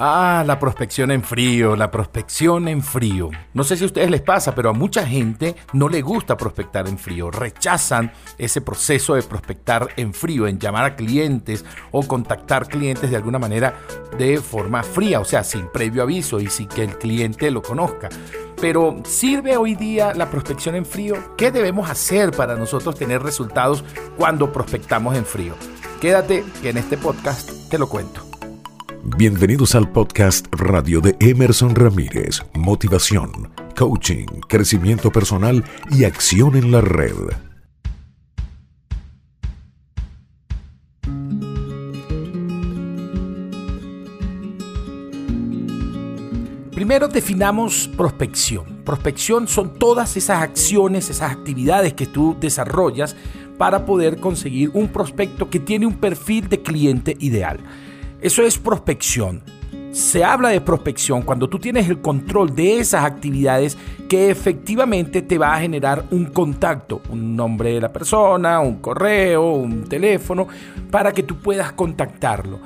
Ah, la prospección en frío, la prospección en frío. No sé si a ustedes les pasa, pero a mucha gente no le gusta prospectar en frío. Rechazan ese proceso de prospectar en frío, en llamar a clientes o contactar clientes de alguna manera de forma fría, o sea, sin previo aviso y sin que el cliente lo conozca. Pero ¿sirve hoy día la prospección en frío? ¿Qué debemos hacer para nosotros tener resultados cuando prospectamos en frío? Quédate que en este podcast te lo cuento. Bienvenidos al podcast radio de Emerson Ramírez, motivación, coaching, crecimiento personal y acción en la red. Primero definamos prospección. Prospección son todas esas acciones, esas actividades que tú desarrollas para poder conseguir un prospecto que tiene un perfil de cliente ideal. Eso es prospección. Se habla de prospección cuando tú tienes el control de esas actividades que efectivamente te va a generar un contacto, un nombre de la persona, un correo, un teléfono, para que tú puedas contactarlo.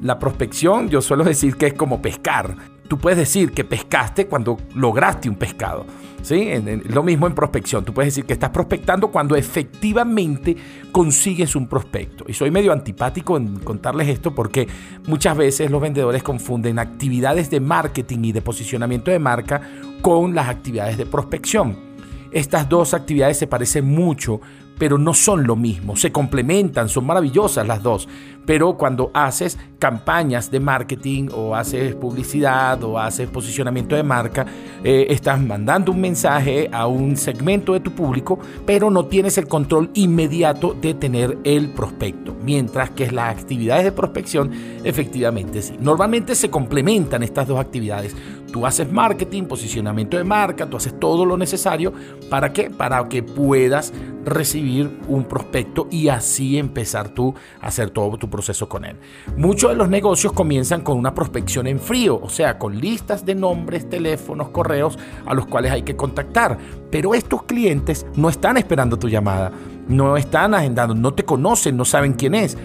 La prospección yo suelo decir que es como pescar. Tú puedes decir que pescaste cuando lograste un pescado. ¿Sí? Lo mismo en prospección. Tú puedes decir que estás prospectando cuando efectivamente consigues un prospecto. Y soy medio antipático en contarles esto porque muchas veces los vendedores confunden actividades de marketing y de posicionamiento de marca con las actividades de prospección. Estas dos actividades se parecen mucho, pero no son lo mismo, se complementan, son maravillosas las dos, pero cuando haces campañas de marketing o haces publicidad o haces posicionamiento de marca, eh, estás mandando un mensaje a un segmento de tu público, pero no tienes el control inmediato de tener el prospecto, mientras que las actividades de prospección efectivamente sí. Normalmente se complementan estas dos actividades. Tú haces marketing, posicionamiento de marca, tú haces todo lo necesario para que para que puedas recibir un prospecto y así empezar tú a hacer todo tu proceso con él. Muchos de los negocios comienzan con una prospección en frío, o sea, con listas de nombres, teléfonos, correos a los cuales hay que contactar. Pero estos clientes no están esperando tu llamada, no están agendando, no te conocen, no saben quién es.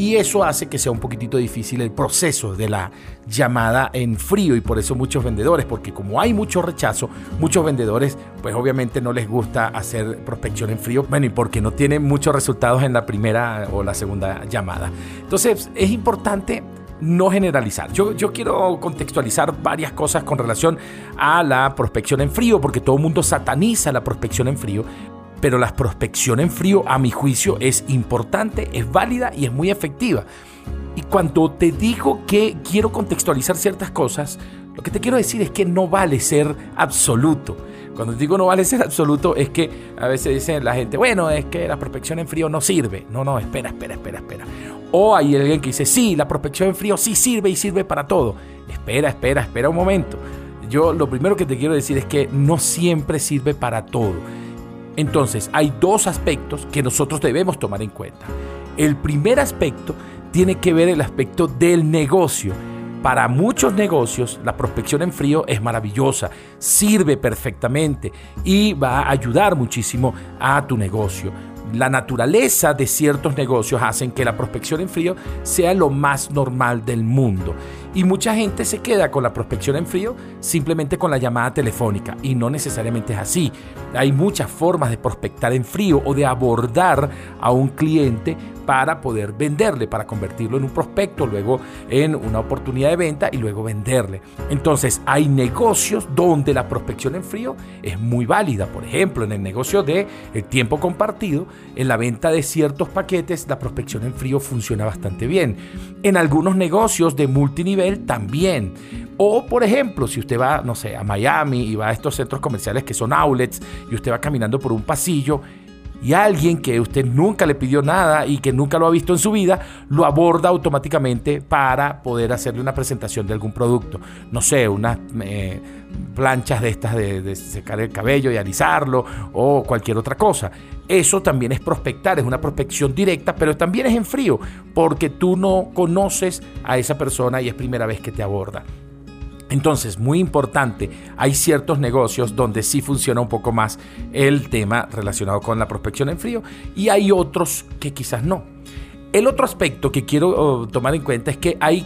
Y eso hace que sea un poquitito difícil el proceso de la llamada en frío y por eso muchos vendedores, porque como hay mucho rechazo, muchos vendedores pues obviamente no les gusta hacer prospección en frío, bueno, y porque no tienen muchos resultados en la primera o la segunda llamada. Entonces es importante no generalizar. Yo, yo quiero contextualizar varias cosas con relación a la prospección en frío, porque todo el mundo sataniza la prospección en frío, pero la prospección en frío, a mi juicio, es importante, es válida y es muy efectiva. Y cuando te digo que quiero contextualizar ciertas cosas, lo que te quiero decir es que no vale ser absoluto. Cuando digo no vale ser absoluto es que a veces dicen la gente, bueno, es que la prospección en frío no sirve. No, no, espera, espera, espera, espera. O hay alguien que dice, sí, la prospección en frío sí sirve y sirve para todo. Espera, espera, espera un momento. Yo lo primero que te quiero decir es que no siempre sirve para todo. Entonces, hay dos aspectos que nosotros debemos tomar en cuenta. El primer aspecto tiene que ver el aspecto del negocio. Para muchos negocios la prospección en frío es maravillosa, sirve perfectamente y va a ayudar muchísimo a tu negocio. La naturaleza de ciertos negocios hacen que la prospección en frío sea lo más normal del mundo. Y mucha gente se queda con la prospección en frío simplemente con la llamada telefónica. Y no necesariamente es así. Hay muchas formas de prospectar en frío o de abordar a un cliente para poder venderle, para convertirlo en un prospecto, luego en una oportunidad de venta y luego venderle. Entonces hay negocios donde la prospección en frío es muy válida. Por ejemplo, en el negocio de el tiempo compartido, en la venta de ciertos paquetes, la prospección en frío funciona bastante bien. En algunos negocios de multinivel también. O, por ejemplo, si usted va, no sé, a Miami y va a estos centros comerciales que son outlets y usted va caminando por un pasillo y alguien que usted nunca le pidió nada y que nunca lo ha visto en su vida, lo aborda automáticamente para poder hacerle una presentación de algún producto. No sé, unas eh, planchas de estas de, de secar el cabello y alisarlo o cualquier otra cosa. Eso también es prospectar, es una prospección directa, pero también es en frío, porque tú no conoces a esa persona y es primera vez que te aborda. Entonces, muy importante, hay ciertos negocios donde sí funciona un poco más el tema relacionado con la prospección en frío y hay otros que quizás no. El otro aspecto que quiero oh, tomar en cuenta es que hay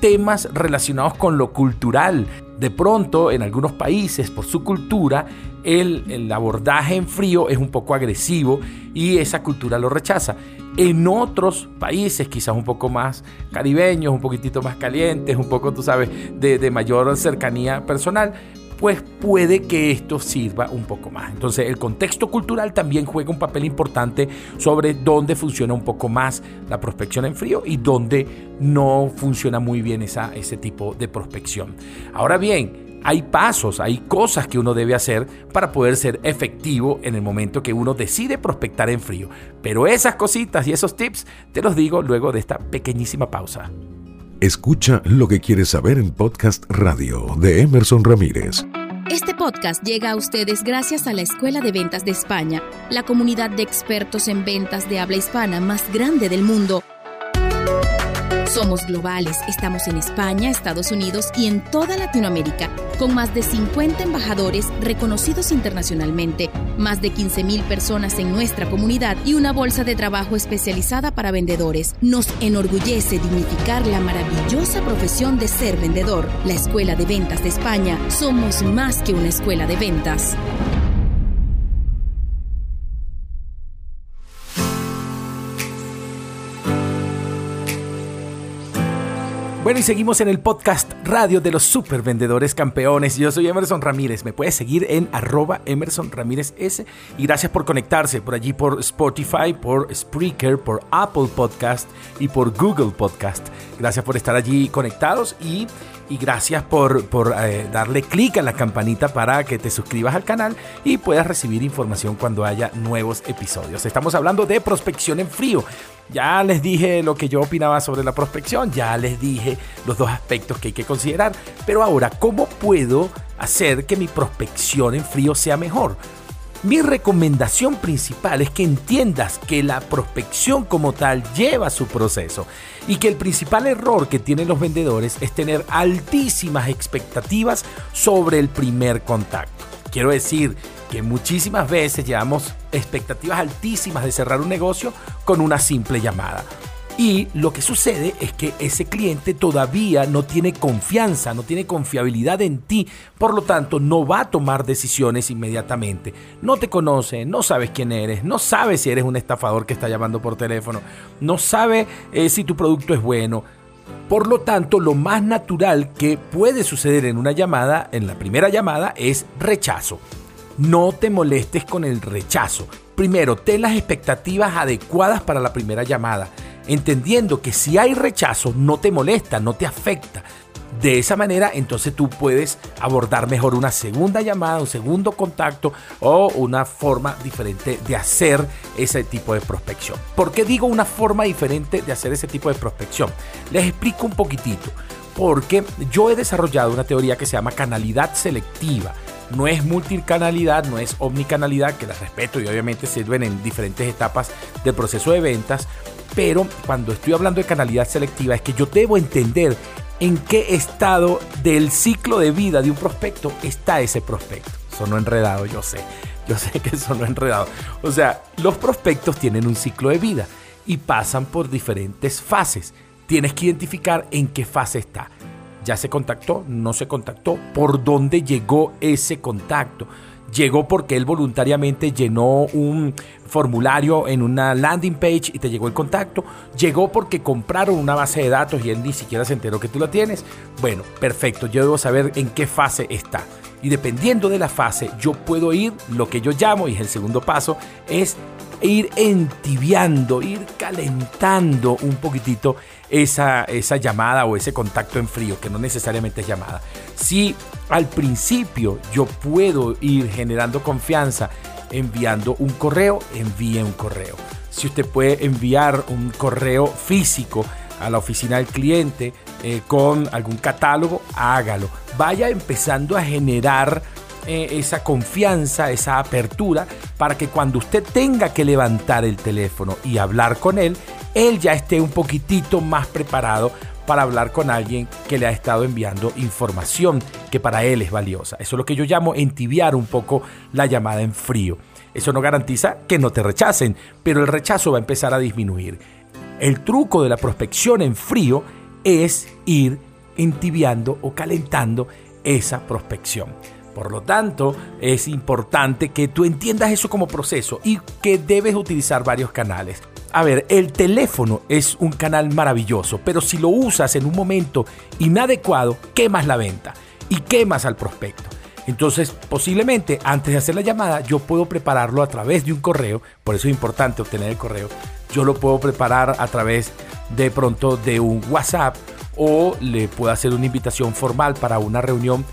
temas relacionados con lo cultural. De pronto, en algunos países, por su cultura, el, el, abordaje en frío es un poco agresivo y esa cultura lo rechaza. En otros países, quizás un poco más caribeños, un poquitito más calientes, un poco, tú sabes, de, de mayor cercanía personal, pues puede que esto sirva un poco más. Entonces el contexto cultural también juega un papel importante sobre dónde funciona un poco más la prospección en frío y dónde no funciona muy bien esa, ese tipo de prospección. Ahora bien, hay pasos, hay cosas que uno debe hacer para poder ser efectivo en el momento que uno decide prospectar en frío. Pero esas cositas y esos tips te los digo luego de esta pequeñísima pausa. Escucha lo que quieres saber en Podcast Radio de Emerson Ramírez. Este podcast llega a ustedes gracias a la Escuela de Ventas de España, la comunidad de expertos en ventas de habla hispana más grande del mundo. Somos globales, estamos en España, Estados Unidos y en toda Latinoamérica, con más de 50 embajadores reconocidos internacionalmente, más de 15.000 personas en nuestra comunidad y una bolsa de trabajo especializada para vendedores. Nos enorgullece dignificar la maravillosa profesión de ser vendedor. La Escuela de Ventas de España somos más que una escuela de ventas. Bueno, y seguimos en el podcast radio de los super vendedores campeones. Yo soy Emerson Ramírez. Me puedes seguir en arroba Emerson Ramírez S. Y gracias por conectarse por allí por Spotify, por Spreaker, por Apple Podcast y por Google Podcast. Gracias por estar allí conectados y y gracias por, por eh, darle clic a la campanita para que te suscribas al canal y puedas recibir información cuando haya nuevos episodios. Estamos hablando de prospección en frío. Ya les dije lo que yo opinaba sobre la prospección, ya les dije los dos aspectos que hay que considerar, pero ahora, ¿cómo puedo hacer que mi prospección en frío sea mejor? Mi recomendación principal es que entiendas que la prospección como tal lleva su proceso y que el principal error que tienen los vendedores es tener altísimas expectativas sobre el primer contacto. Quiero decir que muchísimas veces llevamos expectativas altísimas de cerrar un negocio con una simple llamada. Y lo que sucede es que ese cliente todavía no tiene confianza, no tiene confiabilidad en ti, por lo tanto no va a tomar decisiones inmediatamente. No te conoce, no sabes quién eres, no sabe si eres un estafador que está llamando por teléfono, no sabe eh, si tu producto es bueno. Por lo tanto, lo más natural que puede suceder en una llamada, en la primera llamada, es rechazo. No te molestes con el rechazo. Primero, ten las expectativas adecuadas para la primera llamada entendiendo que si hay rechazo no te molesta, no te afecta. De esa manera, entonces tú puedes abordar mejor una segunda llamada, un segundo contacto o una forma diferente de hacer ese tipo de prospección. ¿Por qué digo una forma diferente de hacer ese tipo de prospección? Les explico un poquitito. Porque yo he desarrollado una teoría que se llama canalidad selectiva. No es multicanalidad, no es omnicanalidad, que las respeto y obviamente sirven en diferentes etapas del proceso de ventas, pero cuando estoy hablando de canalidad selectiva es que yo debo entender en qué estado del ciclo de vida de un prospecto está ese prospecto. Sonó enredado, yo sé. Yo sé que sonó enredado. O sea, los prospectos tienen un ciclo de vida y pasan por diferentes fases. Tienes que identificar en qué fase está. ¿Ya se contactó? ¿No se contactó? ¿Por dónde llegó ese contacto? Llegó porque él voluntariamente llenó un formulario en una landing page y te llegó el contacto. Llegó porque compraron una base de datos y él ni siquiera se enteró que tú la tienes. Bueno, perfecto, yo debo saber en qué fase está. Y dependiendo de la fase, yo puedo ir, lo que yo llamo, y es el segundo paso, es ir entibiando, ir calentando un poquitito esa, esa llamada o ese contacto en frío, que no necesariamente es llamada. Si al principio yo puedo ir generando confianza enviando un correo, envíe un correo. Si usted puede enviar un correo físico a la oficina del cliente eh, con algún catálogo, hágalo. Vaya empezando a generar eh, esa confianza, esa apertura, para que cuando usted tenga que levantar el teléfono y hablar con él, él ya esté un poquitito más preparado para hablar con alguien que le ha estado enviando información que para él es valiosa. Eso es lo que yo llamo entibiar un poco la llamada en frío. Eso no garantiza que no te rechacen, pero el rechazo va a empezar a disminuir. El truco de la prospección en frío es ir entibiando o calentando esa prospección. Por lo tanto, es importante que tú entiendas eso como proceso y que debes utilizar varios canales. A ver, el teléfono es un canal maravilloso, pero si lo usas en un momento inadecuado, quemas la venta y quemas al prospecto. Entonces, posiblemente antes de hacer la llamada, yo puedo prepararlo a través de un correo, por eso es importante obtener el correo. Yo lo puedo preparar a través de pronto de un WhatsApp o le puedo hacer una invitación formal para una reunión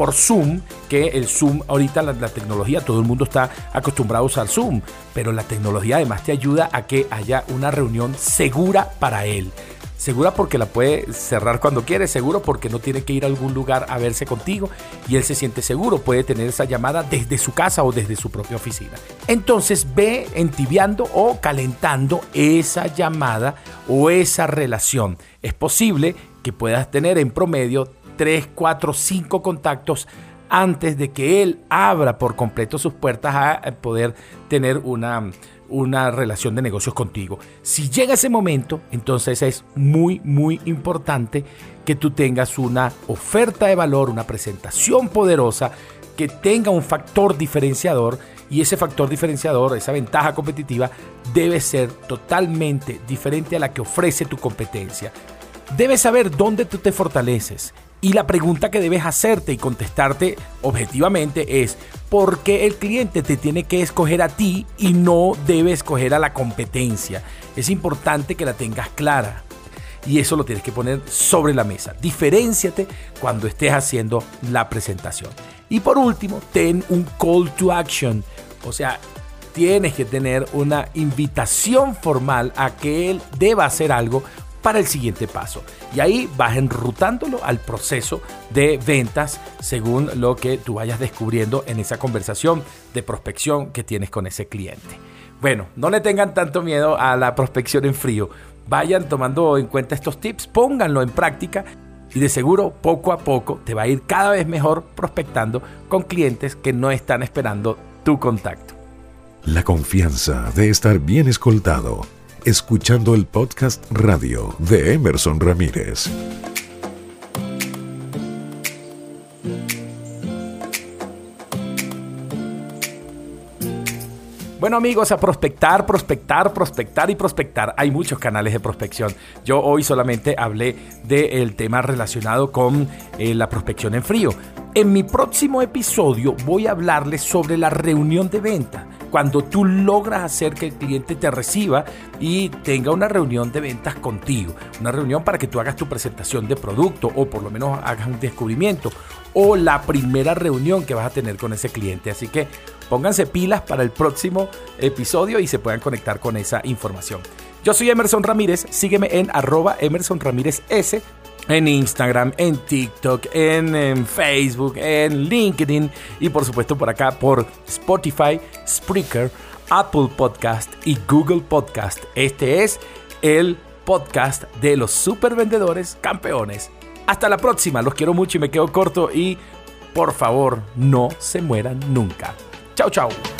por Zoom, que el Zoom, ahorita la, tecnología, todo el mundo está acostumbrado a usar Zoom, pero la tecnología además te ayuda a que haya una reunión segura para él. Segura porque la puede cerrar cuando quiere, seguro porque no tiene que ir a algún lugar a verse contigo y él se siente seguro, puede tener esa llamada desde su casa o desde su propia oficina. Entonces ve entibiando o calentando esa llamada o esa relación. Es posible que puedas tener en promedio 3, 4, 5 contactos antes de que él abra por completo sus puertas a poder tener una, una relación de negocios contigo. Si llega ese momento, entonces es muy, muy importante que tú tengas una oferta de valor, una presentación poderosa, que tenga un factor diferenciador y ese factor diferenciador, esa ventaja competitiva, debe ser totalmente diferente a la que ofrece tu competencia. Debes saber dónde tú te fortaleces, y la pregunta que debes hacerte y contestarte objetivamente es, ¿por qué el cliente te tiene que escoger a ti y no debe escoger a la competencia? Es importante que la tengas clara. Y eso lo tienes que poner sobre la mesa. Diferenciate cuando estés haciendo la presentación. Y por último, ten un call to action. O sea, tienes que tener una invitación formal a que él deba hacer algo para el siguiente paso. Y ahí vas enrutándolo al proceso de ventas según lo que tú vayas descubriendo en esa conversación de prospección que tienes con ese cliente. Bueno, no le tengan tanto miedo a la prospección en frío. Vayan tomando en cuenta estos tips, pónganlo en práctica y de seguro poco a poco te va a ir cada vez mejor prospectando con clientes que no están esperando tu contacto. La confianza de estar bien escoltado escuchando el podcast radio de Emerson Ramírez. Bueno amigos, a prospectar, prospectar, prospectar y prospectar. Hay muchos canales de prospección. Yo hoy solamente hablé del tema relacionado con eh, la prospección en frío. En mi próximo episodio voy a hablarles sobre la reunión de venta cuando tú logras hacer que el cliente te reciba y tenga una reunión de ventas contigo, una reunión para que tú hagas tu presentación de producto o por lo menos hagas un descubrimiento o la primera reunión que vas a tener con ese cliente. Así que pónganse pilas para el próximo episodio y se puedan conectar con esa información. Yo soy Emerson Ramírez, sígueme en arroba Emerson Ramírez S en Instagram, en TikTok, en, Facebook, en LinkedIn y por supuesto por acá por Spotify, Spreaker, Apple Podcast y Google Podcast. Este es el podcast de los super vendedores campeones. Hasta la próxima, los quiero mucho y me quedo corto y por favor no se mueran nunca. Chao, chao.